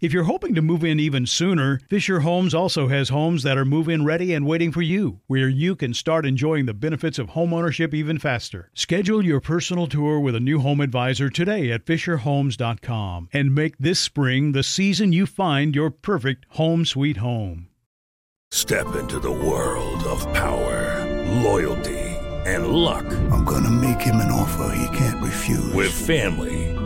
If you're hoping to move in even sooner, Fisher Homes also has homes that are move in ready and waiting for you, where you can start enjoying the benefits of homeownership even faster. Schedule your personal tour with a new home advisor today at FisherHomes.com and make this spring the season you find your perfect home sweet home. Step into the world of power, loyalty, and luck. I'm going to make him an offer he can't refuse. With family,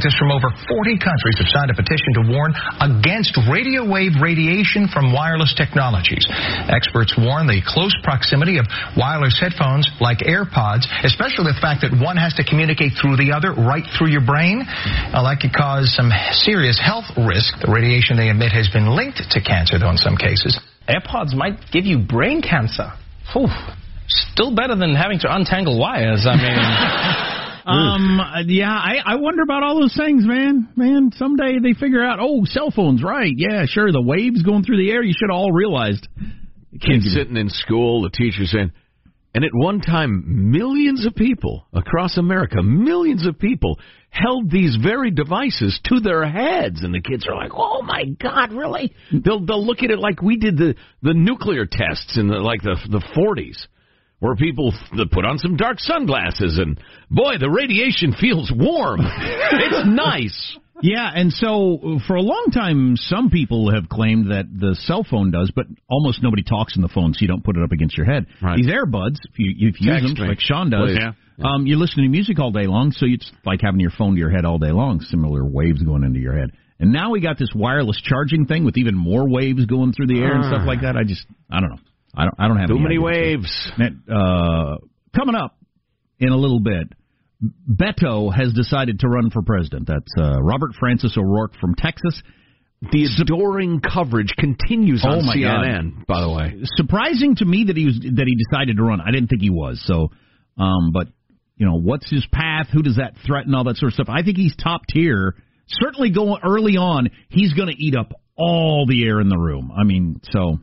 Scientists from over 40 countries have signed a petition to warn against radio wave radiation from wireless technologies. Experts warn the close proximity of wireless headphones like AirPods, especially the fact that one has to communicate through the other right through your brain, uh, that could cause some serious health risk. The radiation they emit has been linked to cancer, though, in some cases. AirPods might give you brain cancer. Whew. Still better than having to untangle wires. I mean. Um, yeah, I, I wonder about all those things, man. Man, someday they figure out, oh, cell phones, right? Yeah, sure. The waves going through the air. You should have all realized. Kids sitting in school, the teacher saying, and at one time, millions of people across America, millions of people held these very devices to their heads, and the kids are like, "Oh my God, really?" They'll they'll look at it like we did the the nuclear tests in the like the the 40s where people put on some dark sunglasses and boy, the radiation feels warm. it's nice. Yeah, and so for a long time, some people have claimed that the cell phone does, but almost nobody talks in the phone, so you don't put it up against your head. Right. These earbuds, if you if you use them me. like Sean does. Yeah. um, you listen to music all day long, so it's like having your phone to your head all day long. Similar waves going into your head. And now we got this wireless charging thing with even more waves going through the air and stuff like that. I just, I don't know. I don't, I don't have Too many waves. Uh, coming up in a little bit, Beto has decided to run for president. That's uh, Robert Francis O'Rourke from Texas. The adoring coverage continues on Oh, CNN. God. By the way, Surprising to me that he was that he decided to run. I didn't think he was. So, um, but you know, what's his path? Who does that threaten? All that sort of stuff. I think he's top tier. Certainly, going early on, he's going to eat up all the air in the room. I mean, so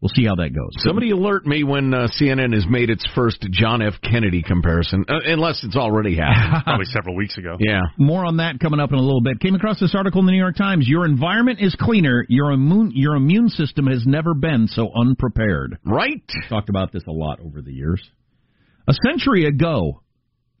we'll see how that goes. Somebody alert me when uh, CNN has made its first John F. Kennedy comparison, uh, unless it's already happened. Probably several weeks ago. Yeah. More on that coming up in a little bit. Came across this article in the New York Times. Your environment is cleaner. Your immune your immune system has never been so unprepared. Right. We've Talked about this a lot over the years. A century ago,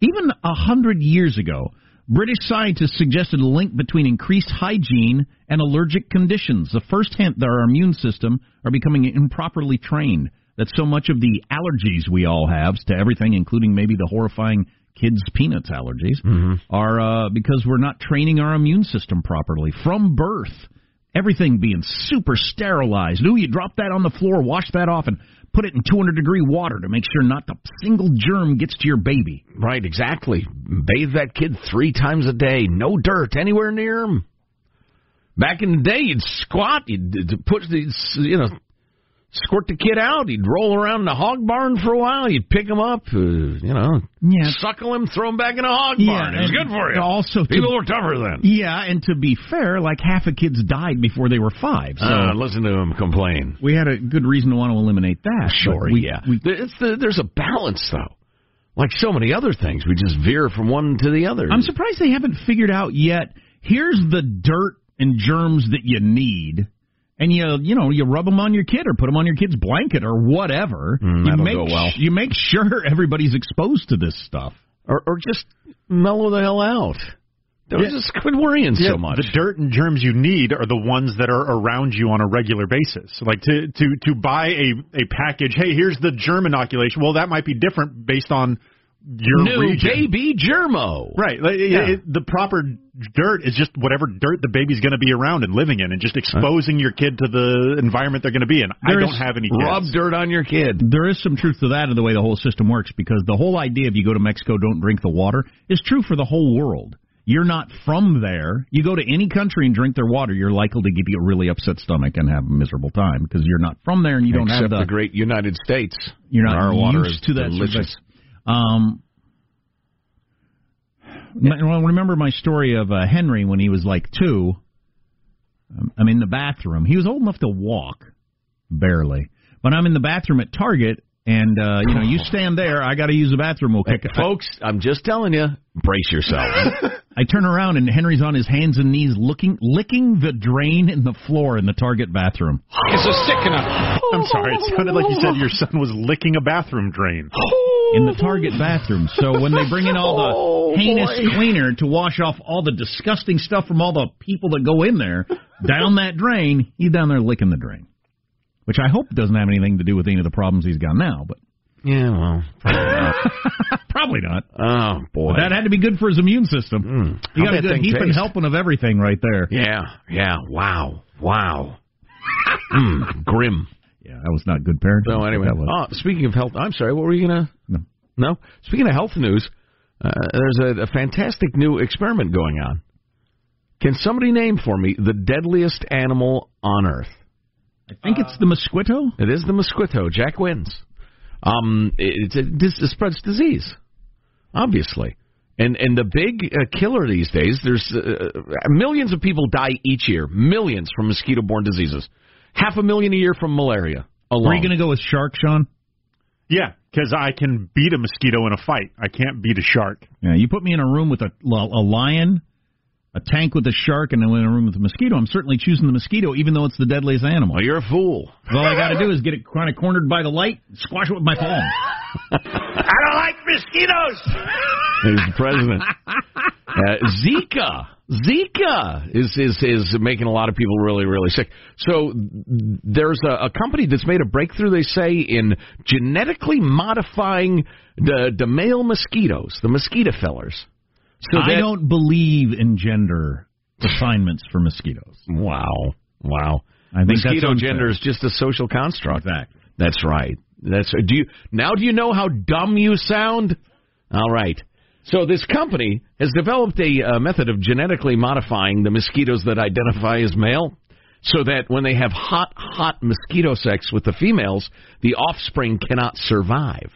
even a hundred years ago, British scientists suggested a link between increased hygiene and allergic conditions. The first hint that our immune system are becoming improperly trained. That so much of the allergies we all have to everything, including maybe the horrifying kids' peanuts allergies, Mm-hmm. are uh, because we're not training our immune system properly from birth. Everything being super sterilized. Ooh, you drop that on the floor, wash that off, and put it in 200 degree water to make sure not a single germ gets to your baby. Right, exactly. Bathe that kid three times a day. No dirt anywhere near him. Back in the day, you'd squat, you'd put the, you know, squirt the kid out. He'd roll around in the hog barn for a while. You'd pick him up, uh, you know, Yeah. suckle him, throw him back in a hog Yeah, barn. It was good for you. also to- people were tougher then. Yeah, and to be fair, like half of kids died before they were five. So Uh, listen to him complain. we had a good reason to want to eliminate that. Sure, we, yeah. we- it's the, there's a balance, though. Like so many other things, we just veer from one to the other. I'm surprised they haven't figured out yet. Here's the dirt and germs that you need. And you you know you rub them on your kid or put them on your kid's blanket or whatever. Mm, you make go well. you make sure everybody's exposed to this stuff. or, or just mellow the hell out. Don't Yeah. Just quit worrying Yeah, so much. The dirt and germs you need are the ones that are around you on a regular basis. Like to to to buy a a package. Hey, here's the germ inoculation. Well, that might be different based on your New region. baby germo. Right. Like, Yeah. it- the proper dirt is just whatever dirt the baby's going to be around and living in, and just exposing your kid to the environment they're going to be in. I don't have any kids. Rub dirt on your kid. There is some truth to that in the way the whole system works because the whole idea of you go to Mexico, don't drink the water is true for the whole world. You're not from there. You go to any country and drink their water, you're likely to give you a really upset stomach and have a miserable time because you're not from there and you don't Except have the great United States. You're not Our water used is to that delicious. sort of- Um, well, remember my story of uh, Henry when he was like two. Um, I'm in the bathroom. He was old enough to walk, barely, but I'm in the bathroom at Target, and uh, you know, you stand there. I got to use the bathroom. We'll kick. Folks, I'm just telling you, brace yourself. I turn around and Henry's on his hands and knees, looking, licking the drain in the floor in the Target bathroom. It's a sickener. I'm sorry. It sounded like you said your son was licking a bathroom drain. in the Target bathroom. So when they bring in all the Oh, heinous boy. cleaner to wash off all the disgusting stuff from all the people that go in there down that drain, he's down there licking the drain. Which I hope doesn't have anything to do with any of the problems he's got now, but yeah, well, probably not. probably not. Oh boy, But that had to be good for his immune system. Mm. You How'd got a good thing heaping taste? helping of everything right there. Yeah, yeah. Wow, wow. mm, grim. Yeah, that was not good parenting. So anyway, oh, speaking of health, I'm sorry. What were you gonna? No. No. Speaking of health news, uh, there's a, a fantastic new experiment going on. Can somebody name for me the deadliest animal on Earth? I think it's the mosquito. It is the mosquito. Jack wins. Um, a, this it spreads disease, obviously, and and the big uh, killer these days. There's uh, millions of people die each year, millions from mosquito-borne diseases, half a million a year from malaria alone. Were you going to go with shark, Sean? Yeah, because I can beat a mosquito in a fight. I can't beat a shark. Yeah, you put me in a room with a, a lion, a tank with a shark, and then in a room with a mosquito. I'm certainly choosing the mosquito, even though it's the deadliest animal. Well, you're a fool. All I got to do is get it kind of cornered by the light, squash it with my palm. I don't like mosquitoes. He's the president. Uh, Zika. Zika is, is is making a lot of people really really sick. So there's a, a company that's made a breakthrough. They say in genetically modifying the the male mosquitoes, the mosquito fellers. So I that- don't believe in gender assignments for mosquitoes. Wow, wow. I think mosquito gender is just a social construct. Exactly. That's right. That's do you now? Do you know how dumb you sound? All right. So this company has developed a uh, method of genetically modifying the mosquitoes that identify as male, so that when they have hot, hot mosquito sex with the females, the offspring cannot survive.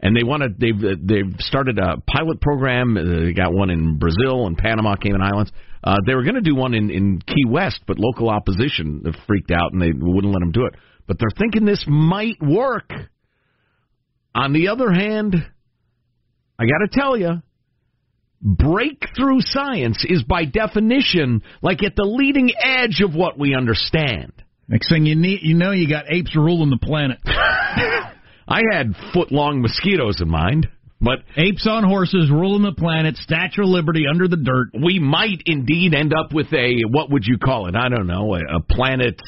And they want to. They've uh, they've started a pilot program. Uh, they got one in Brazil and Panama, Cayman Islands. Uh, they were going to do one in, in Key West, but local opposition freaked out and they wouldn't let them do it. but they're thinking this might work. On the other hand, I got to tell you, breakthrough science is by definition like at the leading edge of what we understand. Next thing you need, you know, you got apes ruling the planet. I had foot long mosquitoes in mind, but apes on horses ruling the planet, Statue of Liberty under the dirt. we might indeed end up with a what would you call it? I don't know, a, a planet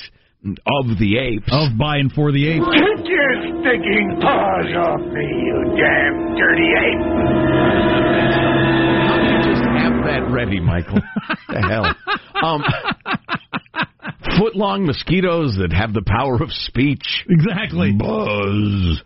of the apes. Of by and for the apes. Get your stinking paws off me, you damn dirty ape! Just have that ready, Michael. the hell. Um, foot long mosquitoes that have the power of speech. Exactly. Buzz.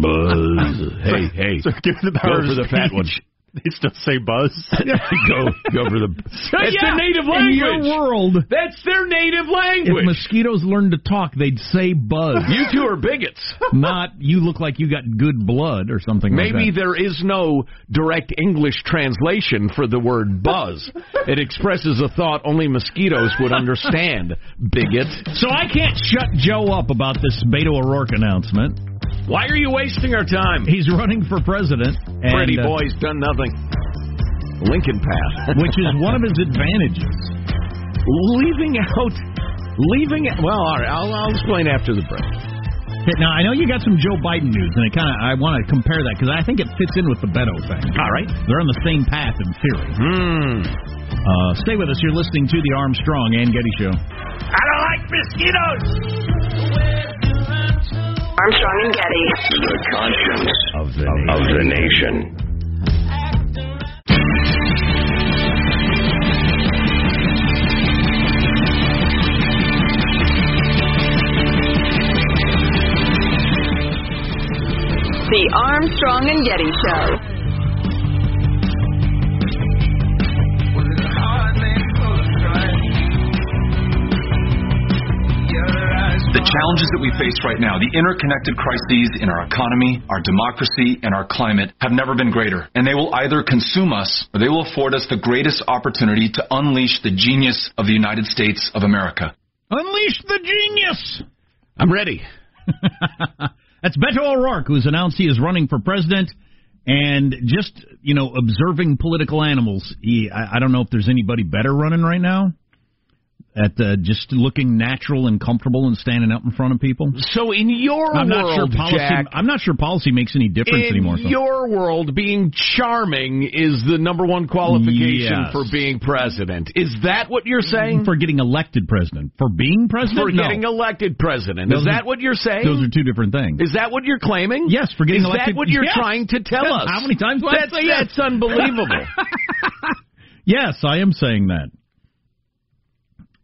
Buzz. hey, hey. So give the Go power for of the fat one. They still say buzz. go, go for the. That's yeah, their native language. In your world, That's their native language. if mosquitoes learned to talk, they'd say buzz. you two are bigots. Not you look like you got good blood or something Maybe like that. there is no direct English translation for the word buzz. it expresses a thought only mosquitoes would understand. Bigots. So I can't shut Joe up about this Beto O'Rourke announcement. Why are you wasting our time? He's running for president. and, Pretty uh, boy's done nothing. Lincoln Path. which is one of his advantages. leaving out. Leaving. Well, all right. I'll, I'll explain after the break. Now I know you got some Joe Biden news, and I kind of I want to compare that because I think it fits in with the Beto thing. All right. They're on the same path in theory. Hmm. Uh, stay with us. You're listening to the Armstrong and Getty Show. I don't like mosquitoes! Armstrong and Getty. The conscience of the, of the nation. The Armstrong and Getty Show. Challenges that we face right now, the interconnected crises in our economy, our democracy, and our climate have never been greater. And they will either consume us or they will afford us the greatest opportunity to unleash the genius of the United States of America. Unleash the genius. I'm ready. That's Beto O'Rourke, who's announced he is running for president. And just you know, observing political animals, he, I, I don't know if there's anybody better running right now at uh, just looking natural and comfortable and standing up in front of people. So in your I'm not world, sure policy. Jack, I'm not sure policy makes any difference in anymore. so- your world, being charming is the number one qualification Yes. for being president. Is that what you're saying? for getting elected president, for being president, For No. getting elected president. Those is are- that what you're saying? Those are two different things. Is that what you're claiming? Yes, for getting Is elected. Is that what you're Yes. trying to tell us? How many times do I That's, say yes? that's unbelievable. Yes, I am saying that.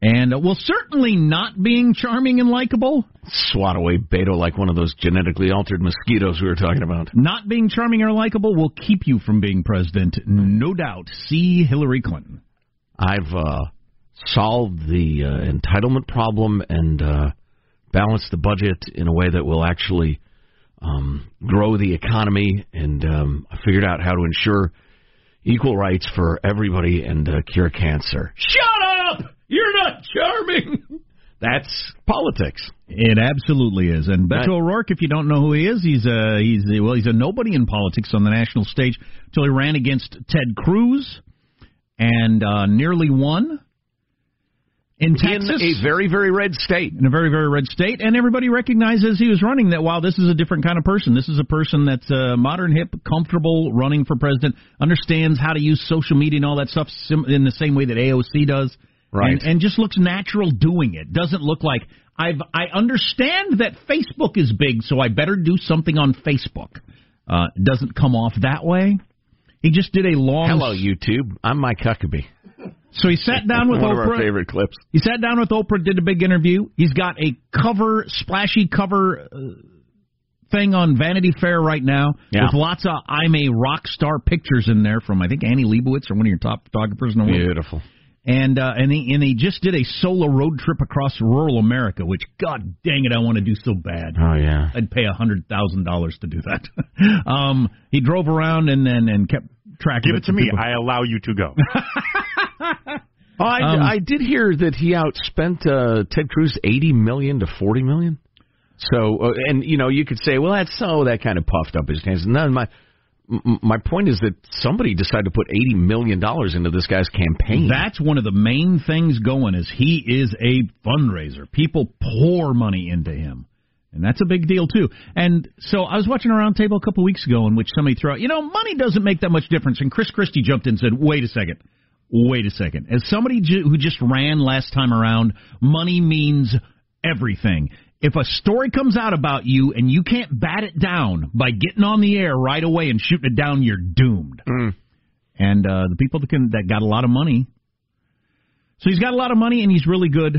And uh, well, certainly not being charming and likable. Swat away Beto like one of those genetically altered mosquitoes we were talking about. Not being charming or likable will keep you from being president, no doubt. See Hillary Clinton. I've uh, solved the uh, entitlement problem and uh, balanced the budget in a way that will actually um, grow the economy. And um, I figured out how to ensure equal rights for everybody and uh, cure cancer. Shut up! You're not charming. That's politics. It absolutely is. And Beto Right. O'Rourke, if you don't know who he is, he's a he's a, well, he's a nobody in politics on the national stage until he ran against Ted Cruz and uh, nearly won in Texas. In a very, very red state. in a very, very red state, and everybody recognizes he was running that. Wow, this is a different kind of person. This is a person that's uh, modern, hip, comfortable, running for president, understands how to use social media and all that stuff sim- in the same way that AOC does, Right. And, and just looks natural doing it. Doesn't look like I've. I understand that Facebook is big, so I better do something on Facebook. Uh, doesn't come off that way. He just did a long. Hello, YouTube. I'm Mike Huckabee. So he sat down with one Oprah. of our favorite clips. He sat down with Oprah, did a big interview. He's got a cover, splashy cover uh, thing on Vanity Fair right now Yeah. with lots of I'm a rock star pictures in there from I think Annie Leibovitz or one of your top photographers in the world. Beautiful. And uh, and he and he just did a solo road trip across rural America, which God dang it, I want to do so bad. Oh yeah. I'd pay a hundred thousand dollars to do that. um, he drove around and then and kept track. Give of it to me. people. I allow you to go. Oh, I, Um, I did hear that he outspent uh, Ted Cruz eighty million to forty million. So, uh, and you know, you could say, well, that's so that kind of puffed up his chances. of my m- my point is that somebody decided to put eighty million dollars into this guy's campaign. That's one of the main things going is he is a fundraiser. People pour money into him. And that's a big deal too. And so I was watching a roundtable a couple weeks ago in which somebody threw out, you know, money doesn't make that much difference. And Chris Christie jumped in and said, wait a second. Wait a second. As somebody who just ran last time around, money means everything. If a story comes out about you and you can't bat it down by getting on the air right away and shooting it down, you're doomed. And uh, the people that can that got a lot of money. So he's got a lot of money and he's really good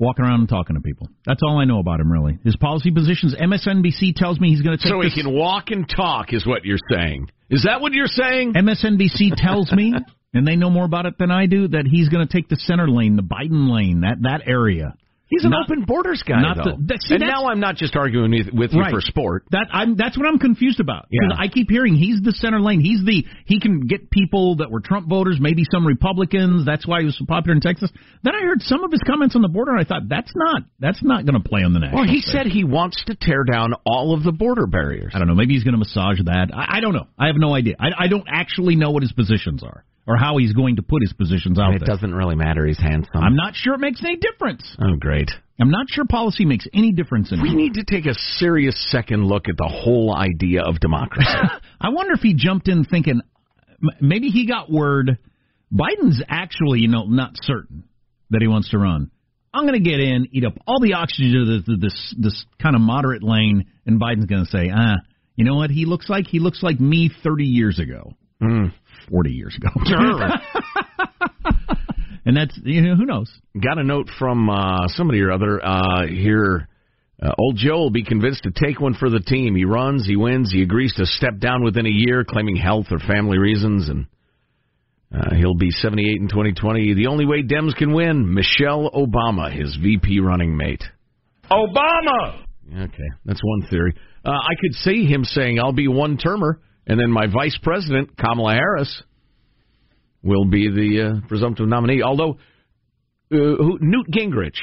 walking around and talking to people. That's all I know about him really. His policy positions. MSNBC tells me he's going to take so he this- can walk and talk, is what you're saying. Is that what you're saying? MSNBC tells me, and they know more about it than I do, that he's going to take the center lane, the Biden lane, that that area. He's an Not- open borders guy, not though. the- that- see, and now I'm not just arguing with, with you for sport. That I'm that's what I'm confused about. Because Yeah. I keep hearing he's the center lane. He's the he can get people that were Trump voters, maybe some Republicans. That's why he was so popular in Texas. Then I heard some of his comments on the border, and I thought that's not that's not going to play on the national. Well, he stage. said he wants to tear down all of the border barriers. I don't know. Maybe he's going to massage that. I, I don't know. I have no idea. I, I don't actually know what his positions are or how he's going to put his positions out there. It there. doesn't really matter. He's handsome. I'm not sure it makes any difference. Oh, great. I'm not sure policy makes any difference in We need to take a serious second look at the whole idea of democracy. I wonder if he jumped in thinking maybe he got word Biden's actually, you know, not certain that he wants to run. I'm going to get in, eat up all the oxygen of this this, this kind of moderate lane, and Biden's going to say, ah, you know what he looks like? He looks like me 30 years ago, Mm. 40 years ago. Sure. and that's you know who knows. Got a note from uh, somebody or other uh, here. Uh, old Joe will be convinced to take one for the team. He runs, he wins, he agrees to step down within a year, claiming health or family reasons, and uh, he'll be 78 in 2020. The only way Dems can win: Michelle Obama, his VP running mate. Obama! Okay, that's one theory. Uh, I could see him saying, "I'll be one termer," and then my vice president, Kamala Harris, will be the uh, presumptive nominee. Although uh, who, Newt Gingrich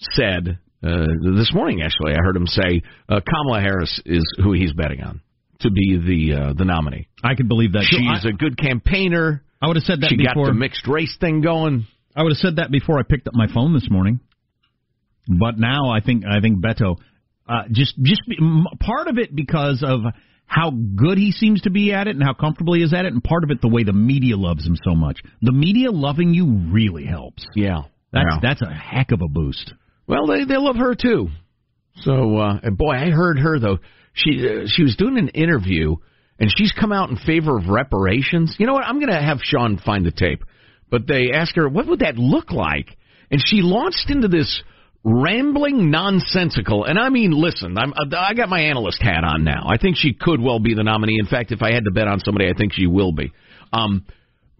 said uh, this morning, actually, I heard him say uh, Kamala Harris is who he's betting on to be the uh, the nominee. I could believe that. She's I, a good campaigner. I would have said that she before. got the mixed race thing going. I would have said that before I picked up my phone this morning. But now I think I think Beto, uh, just just be, part of it because of how good he seems to be at it and how comfortable he is at it, and part of it the way the media loves him so much. The media loving you really helps. Yeah, That's Yeah. that's a heck of a boost. Well, they they love her too. So, uh, and boy, I heard her though. She uh, she was doing an interview, and she's come out in favor of reparations. You know what? I'm going to have Sean find the tape. But they asked her, "What would that look like?" And she launched into this rambling nonsensical. And I mean, listen, I'm, I got my analyst hat on now. I think she could well be the nominee. In fact, if I had to bet on somebody, I think she will be. Um,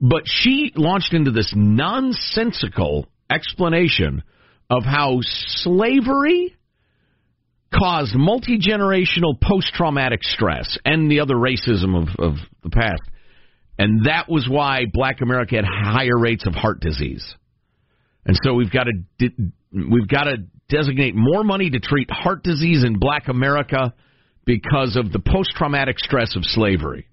but she launched into this nonsensical explanation of how slavery caused multi generational post traumatic stress and the other racism of, of the past. And that was why black America had higher rates of heart disease. And so we've got to di- we've got to designate more money to treat heart disease in black America because of the post traumatic stress of slavery.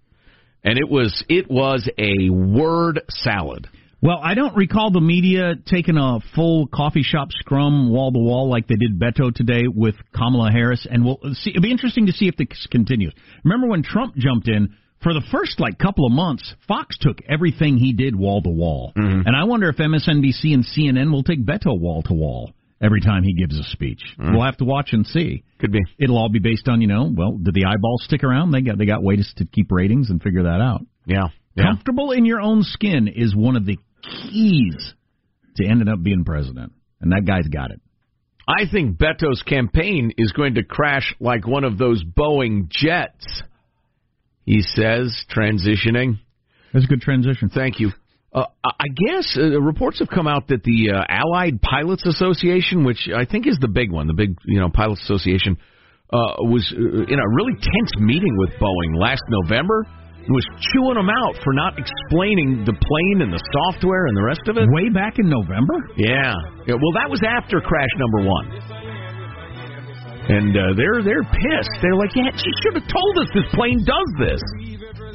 And it was it was a word salad. Well, I don't recall the media taking a full coffee shop scrum wall to wall like they did Beto today with Kamala Harris, and we'll see. It'll be interesting to see if this continues. Remember when Trump jumped in for the first like couple of months? Fox took everything he did wall to wall, mm-hmm. and I wonder if MSNBC and CNN will take Beto wall to wall every time he gives a speech. Mm. We'll have to watch and see. Could be. It'll all be based on you know, well, did the eyeballs stick around? They got they got ways to keep ratings and figure that out. Yeah. Yeah. Comfortable in your own skin is one of the keys to ending up being president. And that guy's got it. I think Beto's campaign is going to crash like one of those Boeing jets. He says, transitioning. That's a good transition. Thank you. Uh, I guess uh, reports have come out that the uh, Allied Pilots Association, which I think is the big one, the big you know pilots association, uh, was uh, in a really tense meeting with Boeing last November. and Was chewing them out for not explaining the plane and the software and the rest of it. Way back in November? Yeah. yeah. Well, that was after crash number one. And uh, they're they're pissed. They're like, yeah, she should have told us this plane does this.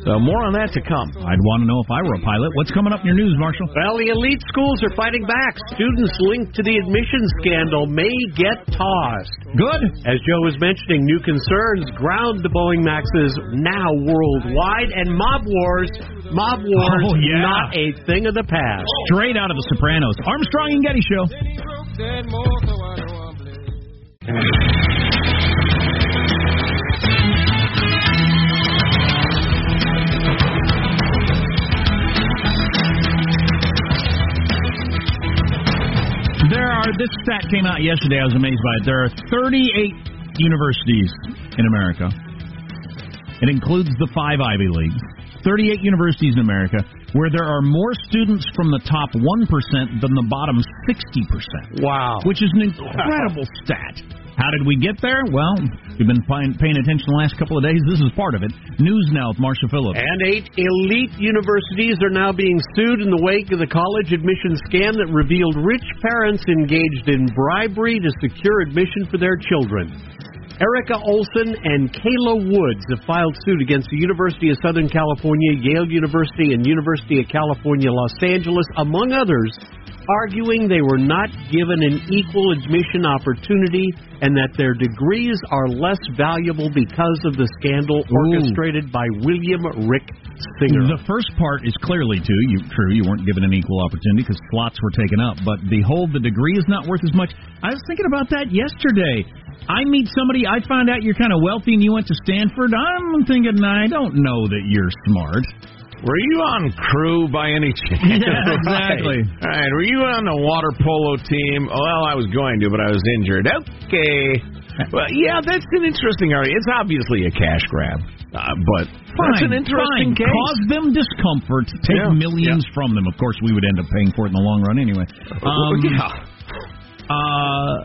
So more on that to come. I'd want to know if I were a pilot. What's coming up in your news, Marshall? Well, the elite schools are fighting back. Students linked to the admissions scandal may get tossed. Good. As Joe was mentioning, new concerns ground the Boeing Maxes now worldwide, and mob wars, mob wars, Oh, yeah. not a thing of the past. Straight out of The Sopranos. Armstrong and Getty Show. There are, this stat came out yesterday. I was amazed by it. There are 38 universities in America. It includes the five Ivy Leagues. 38 universities in America where there are more students from the top 1% than the bottom 60%. Wow. Which is an incredible stat. How did we get there? Well, we've been paying, paying attention the last couple of days. This is part of it. News now with Marshall Phillips. And eight elite universities are now being sued in the wake of the college admission scam that revealed rich parents engaged in bribery to secure admission for their children. Erica Olsen and Kalea Woods have filed suit against the University of Southern California, Yale University, and University of California, Los Angeles, among others, arguing they were not given an equal admission opportunity and that their degrees are less valuable because of the scandal orchestrated by William Rick Singer. The first part is clearly too you, true. You weren't given an equal opportunity because slots were taken up. But behold, the degree is not worth as much. I was thinking about that yesterday. I meet somebody. I find out you're kind of wealthy and you went to Stanford. I'm thinking I don't know that you're smart. Were you on crew by any chance? Yeah, exactly. All right. Were you on the water polo team? Well, I was going to, but I was injured. Okay. Well, yeah, that's an interesting argument. It's obviously a cash grab, uh, but that's an interesting fine. case. Cause them discomfort. Take Yeah, millions from them. Of course, we would end up paying for it in the long run anyway. Um, yeah. Uh,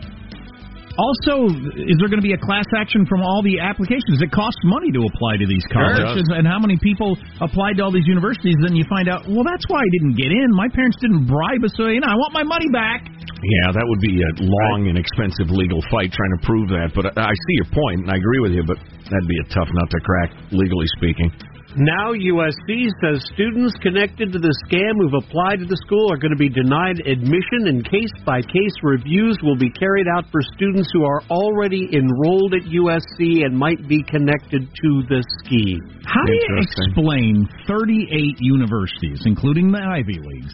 also, is there going to be a class action from all the applications? It costs money to apply to these colleges, and how many people applied to all these universities? Then you find out, well, that's why I didn't get in. My parents didn't bribe us, so you know, I want my money back. Yeah, that would be a long and expensive legal fight trying to prove that. But I I see your point, and I agree with you. But that'd be a tough nut to crack, legally speaking. Now USC says students connected to the scam who've applied to the school are going to be denied admission and case by case reviews will be carried out for students who are already enrolled at USC and might be connected to the scheme. How do you explain 38 universities, including the Ivy Leagues,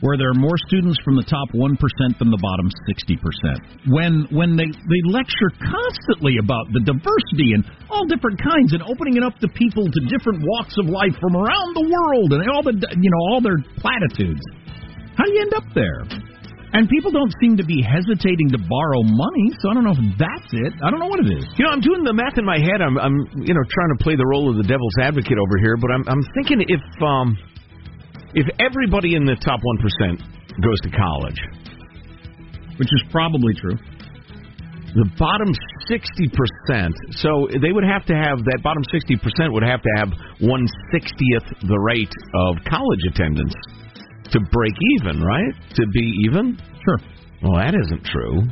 where there are more students from the top 1% than the bottom 60%? When when they, they lecture constantly about the diversity and all different kinds and opening it up to people to different walks of life from around the world and all the you know all their platitudes. How do you end up there? And people don't seem to be hesitating to borrow money, so I don't know if that's it. I don't know what it is. You know, I'm doing the math in my head. I'm, I'm, you know, trying to play the role of the devil's advocate over here. But I'm, I'm thinking if, um, if everybody in the top one percent goes to college, which is probably true, the bottom sixty percent. So they would have to have that bottom sixty percent would have to have one sixtieth the rate of college attendance to break even, right? To be even. Sure. Well, that isn't true.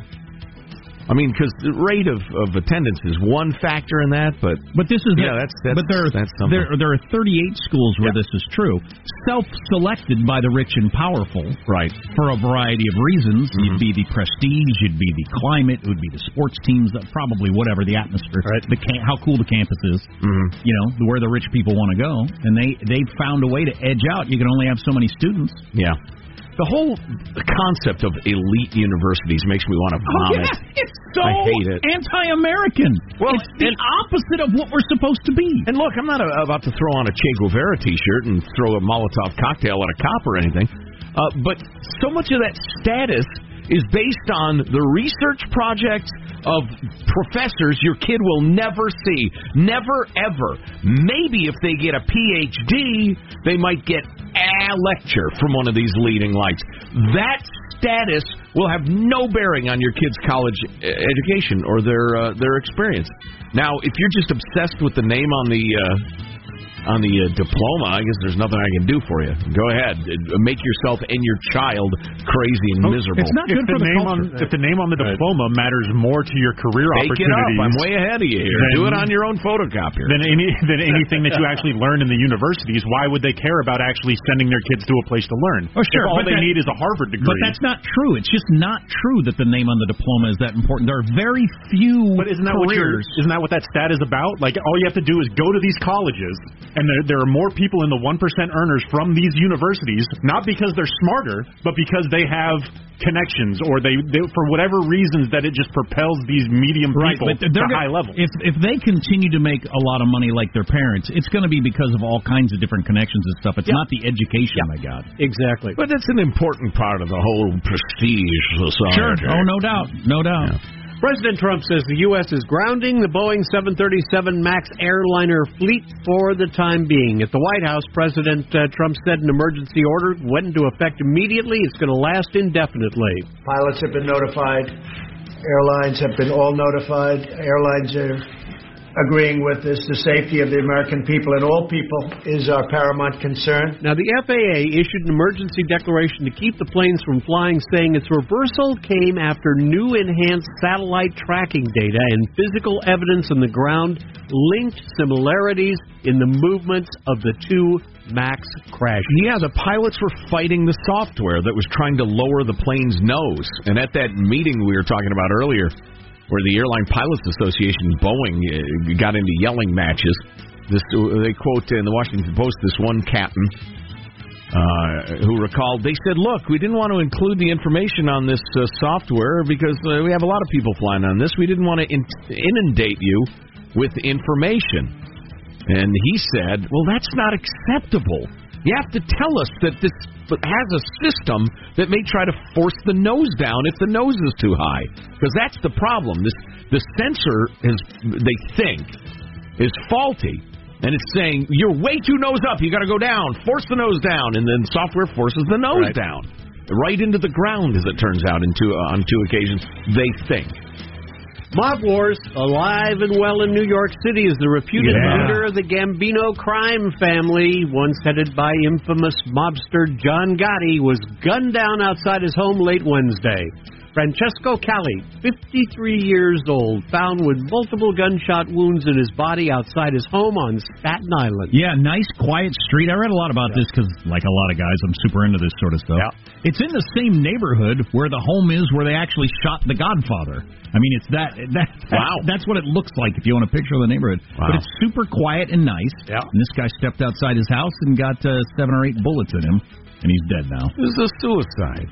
I mean, because the rate of, of attendance is one factor in that, but But this is yeah, that's that's but there are, that's something. there there are 38 schools where this is true, self-selected by the rich and powerful, right? Mm-hmm. For a variety of reasons, it'd be the prestige, it'd be the climate, it would be the sports teams, probably whatever the atmosphere, right? The cam- how cool the campus is, mm-hmm. you know, where the rich people want to go, and they they found a way to edge out. You can only have so many students. Yeah. The whole concept of elite universities makes me want to Oh, vomit. yeah. It's so I hate it. anti-American. Well, it's the opposite of what we're supposed to be. And look, I'm not a, about to throw on a Che Guevara T-shirt and throw a Molotov cocktail at a cop or anything, uh, but so much of that status is based on the research projects of professors your kid will never see, never ever. Maybe if they get a PhD, they might get a lecture from one of these leading lights. That status will have no bearing on your kid's college uh, education or their uh, their experience. Now, if you're just obsessed with the name on the uh, on the uh, diploma, I guess there's nothing I can do for you. Go ahead, Uh, make yourself and your child crazy and miserable. It's not good if the name On, if the name on the diploma matters more to your career Take it up. opportunities, I'm way ahead of you here. then- do it on your own photocopier. Than any than anything that you actually learn in the universities, why would they care about actually sending their kids to a place to learn? Oh, sure, If all but they that- need is a Harvard degree. But that's not true. It's just not true that the name on the diploma is that important. There are very few But isn't that what your, careers. isn't that what that stat is about? Like all you have to do is go to these colleges, and there, there are more people in the one percent earners from these universities, not because they're smarter, but because they have connections or they, they for whatever reasons that it just propels these medium Right, people to they're high gonna- levels. If if they continue to make a lot of money like their parents, it's going to be because of all kinds of different connections and stuff. It's not the education they got. Exactly. But that's an important part of the whole prestige society. Sure. society. Oh, no doubt. No doubt. President Trump says the U.S. is grounding the Boeing 737 MAX airliner fleet for the time being. At the White House, President uh, Trump said an emergency order went into effect immediately. It's going to last indefinitely. Pilots have been notified. Airlines have been all notified. Airlines are agreeing with this. The safety of the American people and all people is our paramount concern. Now, the FAA issued an emergency declaration to keep the planes from flying, saying its reversal came after new enhanced satellite tracking data and physical evidence on the ground linked similarities in the movements of the two MAX crashes. Yeah, the pilots were fighting the software that was trying to lower the plane's nose. And at that meeting we were talking about earlier, where the Airline Pilots Association, Boeing, uh, got into yelling matches, this they quote in the Washington Post this one captain uh, who recalled they said, "Look, we didn't want to include the information on this uh, software because uh, we have a lot of people flying on this. We didn't want to in- inundate you with information." And he said, "Well, that's not acceptable. You have to tell us that this has a system that may try to force the nose down if the nose is too high, because that's the problem. This the sensor is they think is faulty." And it's saying you're way too nose up. You got to go down. Force the nose down, and then software forces the nose Right. down, right into the ground, as it turns out, in two, on two occasions. They think. Mob wars alive and well in New York City as the reputed Yeah. leader of the Gambino crime family, once headed by infamous mobster John Gotti, was gunned down outside his home late Wednesday. Francesco Cali, 53 years old, found with multiple gunshot wounds in his body outside his home on Staten Island. Yeah, nice, quiet street. I read a lot about this because, like a lot of guys, I'm super into this sort of stuff. Yeah. It's in the same neighborhood where the home is where they actually shot The Godfather. I mean, it's that that Wow. that's what it looks like if you want a picture of the neighborhood. Wow. But it's super quiet and nice. Yeah. And this guy stepped outside his house and got uh, seven or eight bullets in him, and he's dead now. This is a suicide.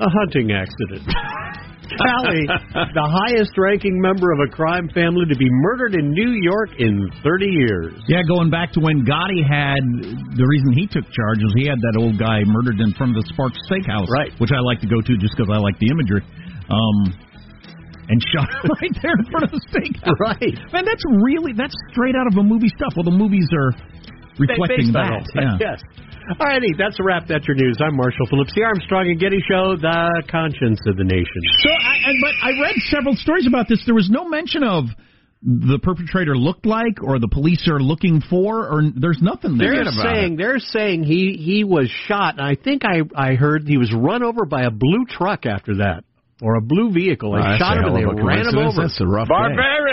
A hunting accident. Cali, the highest ranking member of a crime family to be murdered in New York in 30 years. Yeah, going back to when Gotti had the reason he took charge was he had that old guy murdered in front of the Sparks Steakhouse, Right. Which I like to go to just because I like the imagery. Um, and shot him right there in front of the steakhouse. Right. Man, that's really that's straight out of a movie stuff. Well, the movies are reflecting Based on that. Yeah. Yes. All righty, that's a wrap. That's your news. I'm Marshall Phillips, the Armstrong and Getty Show, the conscience of the nation. So, I, I, but I read several stories about this. There was no mention of the perpetrator looked like, or the police are looking for, or there's nothing there. They're saying they're saying he he was shot. And I think I I heard he was run over by a blue truck after that, or a blue vehicle. They Wow, that's shot a him and they hell of a ran him over. That's a rough day.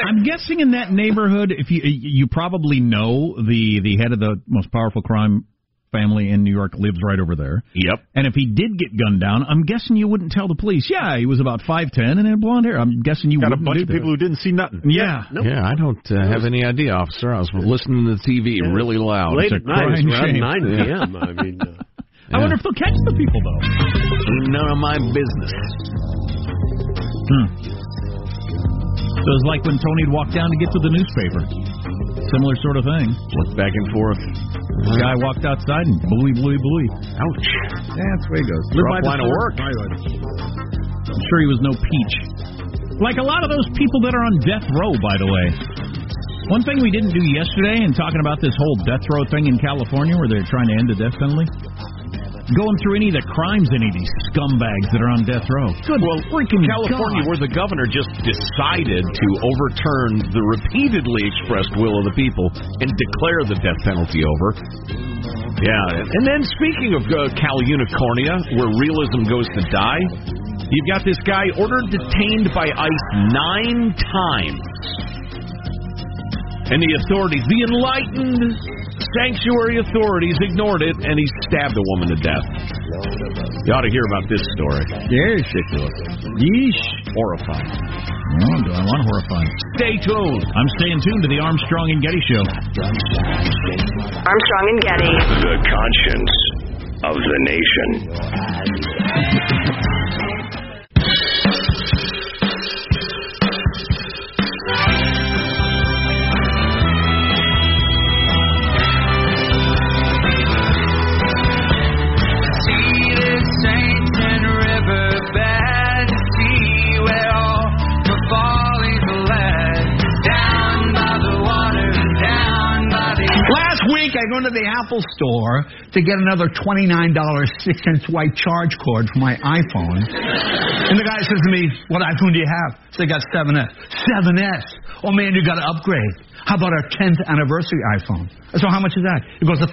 I'm guessing in that neighborhood, if you you probably know the the head of the most powerful crime family in New York lives right over there. Yep. And if he did get gunned down, I'm guessing you wouldn't tell the police. Yeah, he was about five ten and had blonde hair. I'm guessing you Got a wouldn't bunch do of that. people who didn't see nothing. Yeah. Yeah, I don't uh, have any idea, officer. I was listening to the TV really loud. Late It's a at night, around 9 p.m. I mean, uh, I wonder if they'll catch the people though. None of my business. Hmm. So it's like when Tony'd walk down to get to the newspaper. Similar sort of thing. Look back and forth. The guy walked outside and bluey, bluey, bluey. Ouch. Yeah, that's the way it goes. Rough line of work. I'm sure he was no peach. Like a lot of those people that are on death row, by the way. One thing we didn't do yesterday in talking about this whole death row thing in California where they're trying to end the death penalty, going through any of the crimes any of these scumbags that are on death row. Good well, freaking California, God. where the governor just decided to overturn the repeatedly expressed will of the people and declare the death penalty over. Yeah, and then speaking of uh, Cal Unicornia, where realism goes to die, you've got this guy ordered detained by ICE nine times. And the authorities, the enlightened sanctuary authorities, ignored it, and he stabbed a woman to death. You ought to hear about this story. Yeah, ridiculous. Yeesh. Horrifying. Oh, do I want horrifying? Stay tuned. I'm staying tuned to the Armstrong and Getty Show. Armstrong and Getty. The conscience of the nation. To the Apple store to get another $29 6 inch white charge cord for my iPhone. And the guy says to me, What iPhone do you have? So I got 7S. 7S? Oh man, you got to upgrade. How about our 10th anniversary iPhone? So how much is that? It goes $1,000.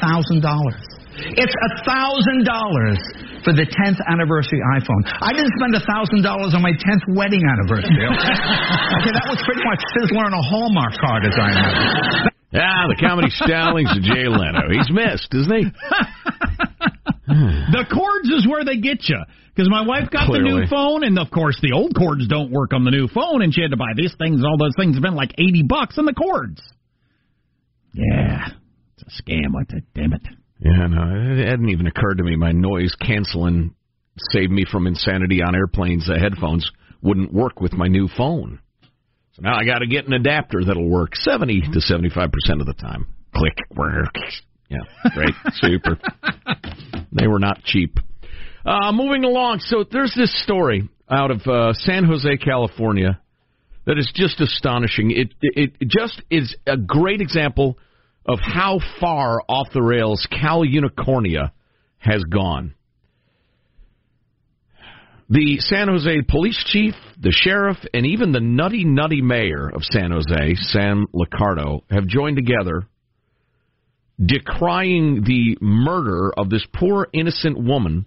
It's $1,000 for the 10th anniversary iPhone. I didn't spend $1,000 on my 10th wedding anniversary. okay, that was pretty much Sizzler and a Hallmark card, as I imagine. Ah, the comedy stylings of Jay Leno. He's missed, isn't he? the cords is where they get you. Because my wife got the new phone, and of course the old cords don't work on the new phone, and she had to buy these things. All those things have been like eighty bucks on the cords. Yeah, it's a scam like that. Damn it. Yeah, no, it hadn't even occurred to me. My noise canceling saved me from insanity on airplanes. The headphones wouldn't work with my new phone. So now I got to get an adapter that'll work 70 to 75% of the time. Click, work. Yeah, great, super. They were not cheap. Uh, moving along, so there's this story out of uh, San Jose, California, that is just astonishing. It, it it just is a great example of how far off the rails Cal Unicornia has gone. The San Jose police chief, the sheriff, and even the nutty, nutty mayor of San Jose, Sam Liccardo, have joined together decrying the murder of this poor, innocent woman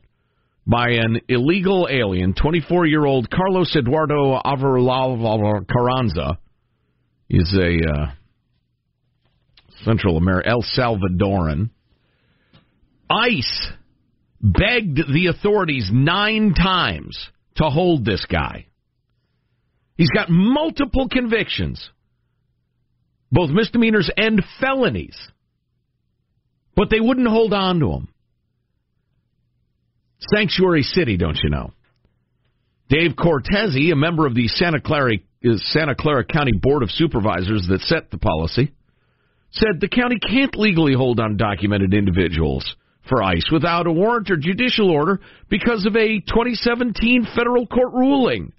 by an illegal alien, 24 year old Carlos Eduardo Arevalo Carranza. He's a uh, Central American, El Salvadoran. ICE begged the authorities nine times to hold this guy. He's got multiple convictions, both misdemeanors and felonies, but they wouldn't hold on to him. Sanctuary City, don't you know? Dave Cortese, a member of the Santa Clara, uh, Santa Clara County Board of Supervisors that set the policy, said the county can't legally hold undocumented individuals for ICE without a warrant or judicial order because of a 2017 federal court ruling,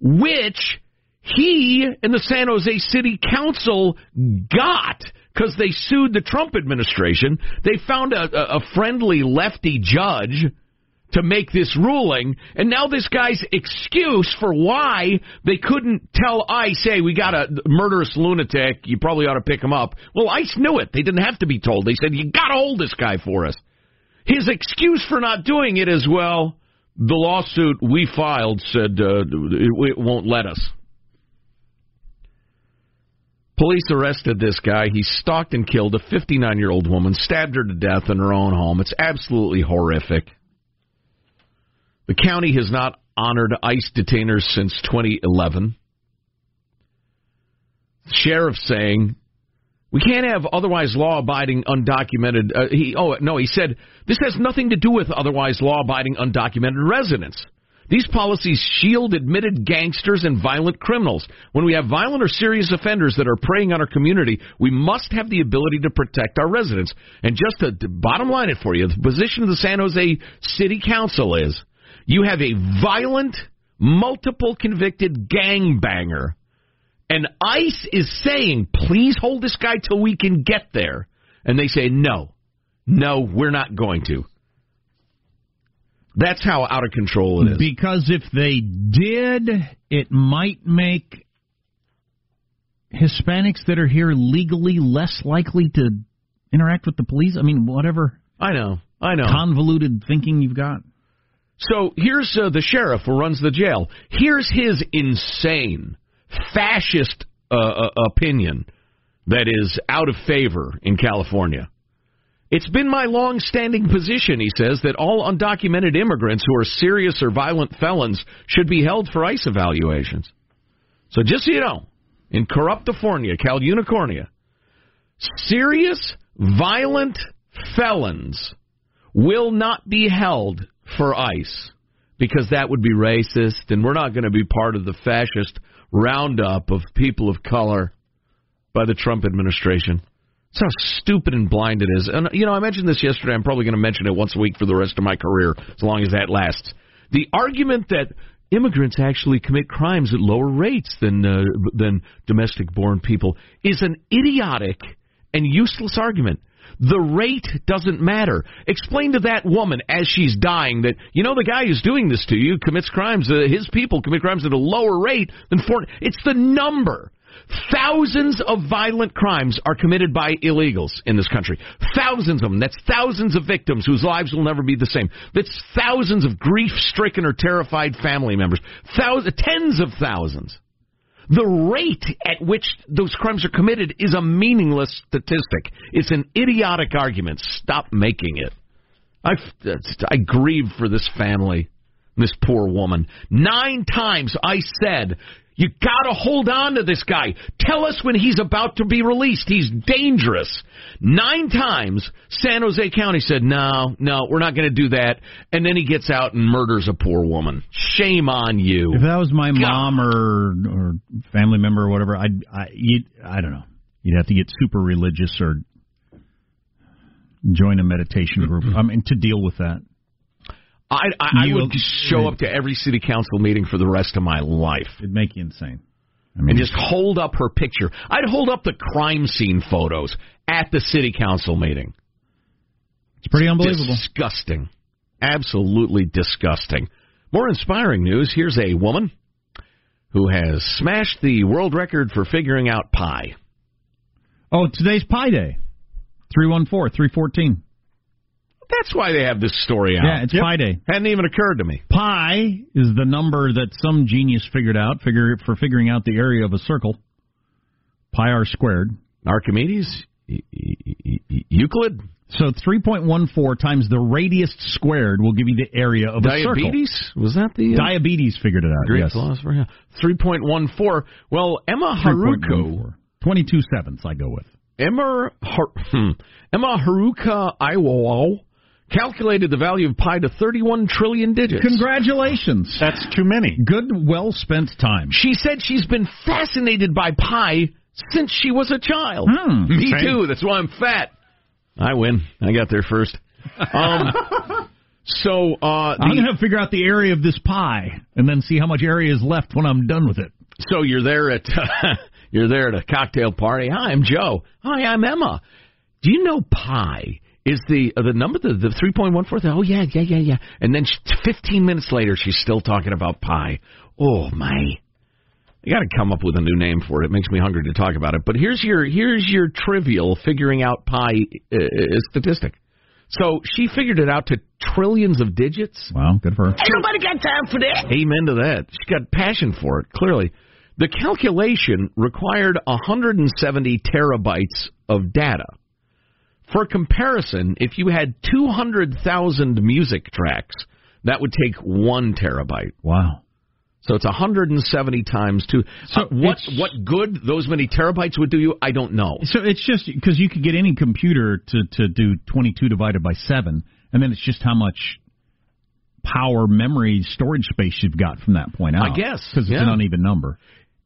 which he and the San Jose City Council got because they sued the Trump administration. They found a, a friendly lefty judge to make this ruling, and now this guy's excuse for why they couldn't tell ICE, hey, we got a murderous lunatic, you probably ought to pick him up. Well, ICE knew it. They didn't have to be told. They said, you got to hold this guy for us. His excuse for not doing it is, well, the lawsuit we filed said uh, it, it won't let us. Police arrested this guy. He stalked and killed a 59 year old woman, stabbed her to death in her own home. It's absolutely horrific. The county has not honored ICE detainers since 2011. The sheriff saying we can't have otherwise law-abiding undocumented. Uh, he oh no, he said this has nothing to do with otherwise law-abiding undocumented residents. These policies shield admitted gangsters and violent criminals. When we have violent or serious offenders that are preying on our community, we must have the ability to protect our residents. And just to, to bottom line it for you, the position of the San Jose City Council is you have a violent, multiple convicted gangbanger, and ICE is saying, please hold this guy till we can get there. And they say, no, no, we're not going to. That's how out of control it is. Because if they did, it might make Hispanics that are here legally less likely to interact with the police. I mean, whatever. I know. I know. Convoluted thinking you've got. So here's uh, the sheriff who runs the jail. Here's his insane fascist uh, uh, opinion that is out of favor in California. It's been my long-standing position, he says, that all undocumented immigrants who are serious or violent felons should be held for ICE evaluations. So just so you know, in Corruptifornia, Cal Unicornia, serious violent felons will not be held for ICE because that would be racist, and we're not going to be part of the fascist roundup of people of color by the Trump administration. That's how stupid and blind it is. And, you know, I mentioned this yesterday. I'm probably going to mention it once a week for the rest of my career, as long as that lasts. The argument that immigrants actually commit crimes at lower rates than uh, than domestic born people is an idiotic and useless argument. The rate doesn't matter. Explain to that woman as she's dying that you know the guy who's doing this to you commits crimes. Uh, his people commit crimes at a lower rate than foreign. It's the number. Thousands of violent crimes are committed by illegals in this country. Thousands of them. That's thousands of victims whose lives will never be the same. That's thousands of grief-stricken or terrified family members. Thousands, tens of thousands. The rate at which those crimes are committed is a meaningless statistic. It's an idiotic argument. Stop making it. I, I grieve for this family, this poor woman. Nine times I said, you gotta hold on to this guy. Tell us when he's about to be released. He's dangerous. Nine times, San Jose County said, no, no, we're not gonna do that. And then he gets out and murders a poor woman. Shame on you. If that was my mom or or family member or whatever, I'd I you'd, I don't know. You'd have to get super religious or join a meditation group. I mean to deal with that. I, I, I would show up to every city council meeting for the rest of my life. It'd make you insane. I mean, and just hold up her picture. I'd hold up the crime scene photos at the city council meeting. It's pretty unbelievable. Disgusting. Absolutely disgusting. More inspiring news. Here's a woman who has smashed the world record for figuring out pi. Oh, today's Pi Day. 314, 314. That's why they have this story out. Yeah, it's Pi Day. Hadn't even occurred to me. Pi is the number that some genius figured out figure for figuring out the area of a circle. Pi r squared. Archimedes? Euclid? So 3.14 times the radius squared will give you the area of a circle. Diabetes? Was that the uh, Diabetes figured it out. Greek yes. philosopher? Yeah. 3.14. Well, Emma Haruko. 3.14. 22 sevenths, I go with. Emma, Har- hmm. Emma Haruka Iwao calculated the value of pi to 31 trillion digits. Congratulations. That's too many. Good, well spent time. She said she's been fascinated by pi since she was a child. Hmm. Me Same. too. That's why I'm fat. I win. I got there first. Um, so uh, I'm going to figure out the area of this pie and then see how much area is left when I'm done with it. So you're there at you're there at a cocktail party. Hi, I'm Joe. Hi, I'm Emma. Do you know pi is the uh, the number the the three point one four? Oh yeah, yeah, yeah, yeah. And then she, 15 minutes later, she's still talking about pi. Oh my. You got to come up with a new name for it. It makes me hungry to talk about it. But here's your here's your trivial figuring out pi uh, uh, statistic. So she figured it out to trillions of digits. Wow, good for her. Ain't nobody got time for that. Amen to that. She's got passion for it, clearly. The calculation required 170 terabytes of data. For comparison, if you had 200,000 music tracks, that would take one terabyte. Wow. So it's 170 times two. So Uh, what what good those many terabytes would do you? I don't know. So it's just because you could get any computer to, to do 22 divided by 7, and then it's just how much power, memory, storage space you've got from that point out. I guess, Because it's yeah. an uneven number.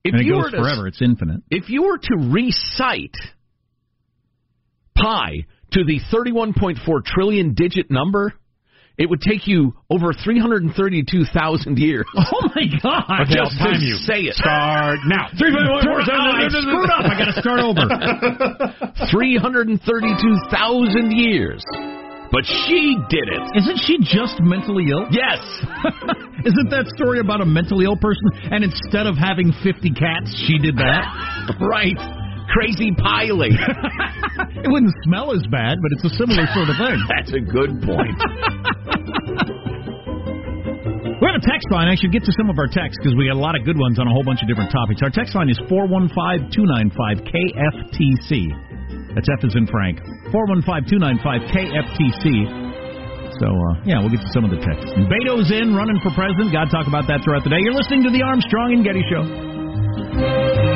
If and it you goes were to- forever. It's infinite. If you were to recite pi to the 31.4 trillion digit number, it would take you over 332,000 years. Oh, my God. Okay, Just I'll time to you. say it. Start now. I screwed up. I got to start over. 332,000 years. but she did it. Isn't she just mentally ill? Yes. Isn't that story about a mentally ill person? And instead of having 50 cats, she did that? right. Crazy piling. It wouldn't smell as bad, but it's a similar sort of thing. That's a good point. We're have a text line. I should get to some of our texts because we got a lot of good ones on a whole bunch of different topics. Our text line is 415 295 KFTC. That's F as in Frank. 415 295 KFTC. So, uh, yeah, we'll get to some of the texts. And Beto's in, running for president. God talk about that throughout the day. You're listening to the Armstrong and Getty Show.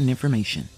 information.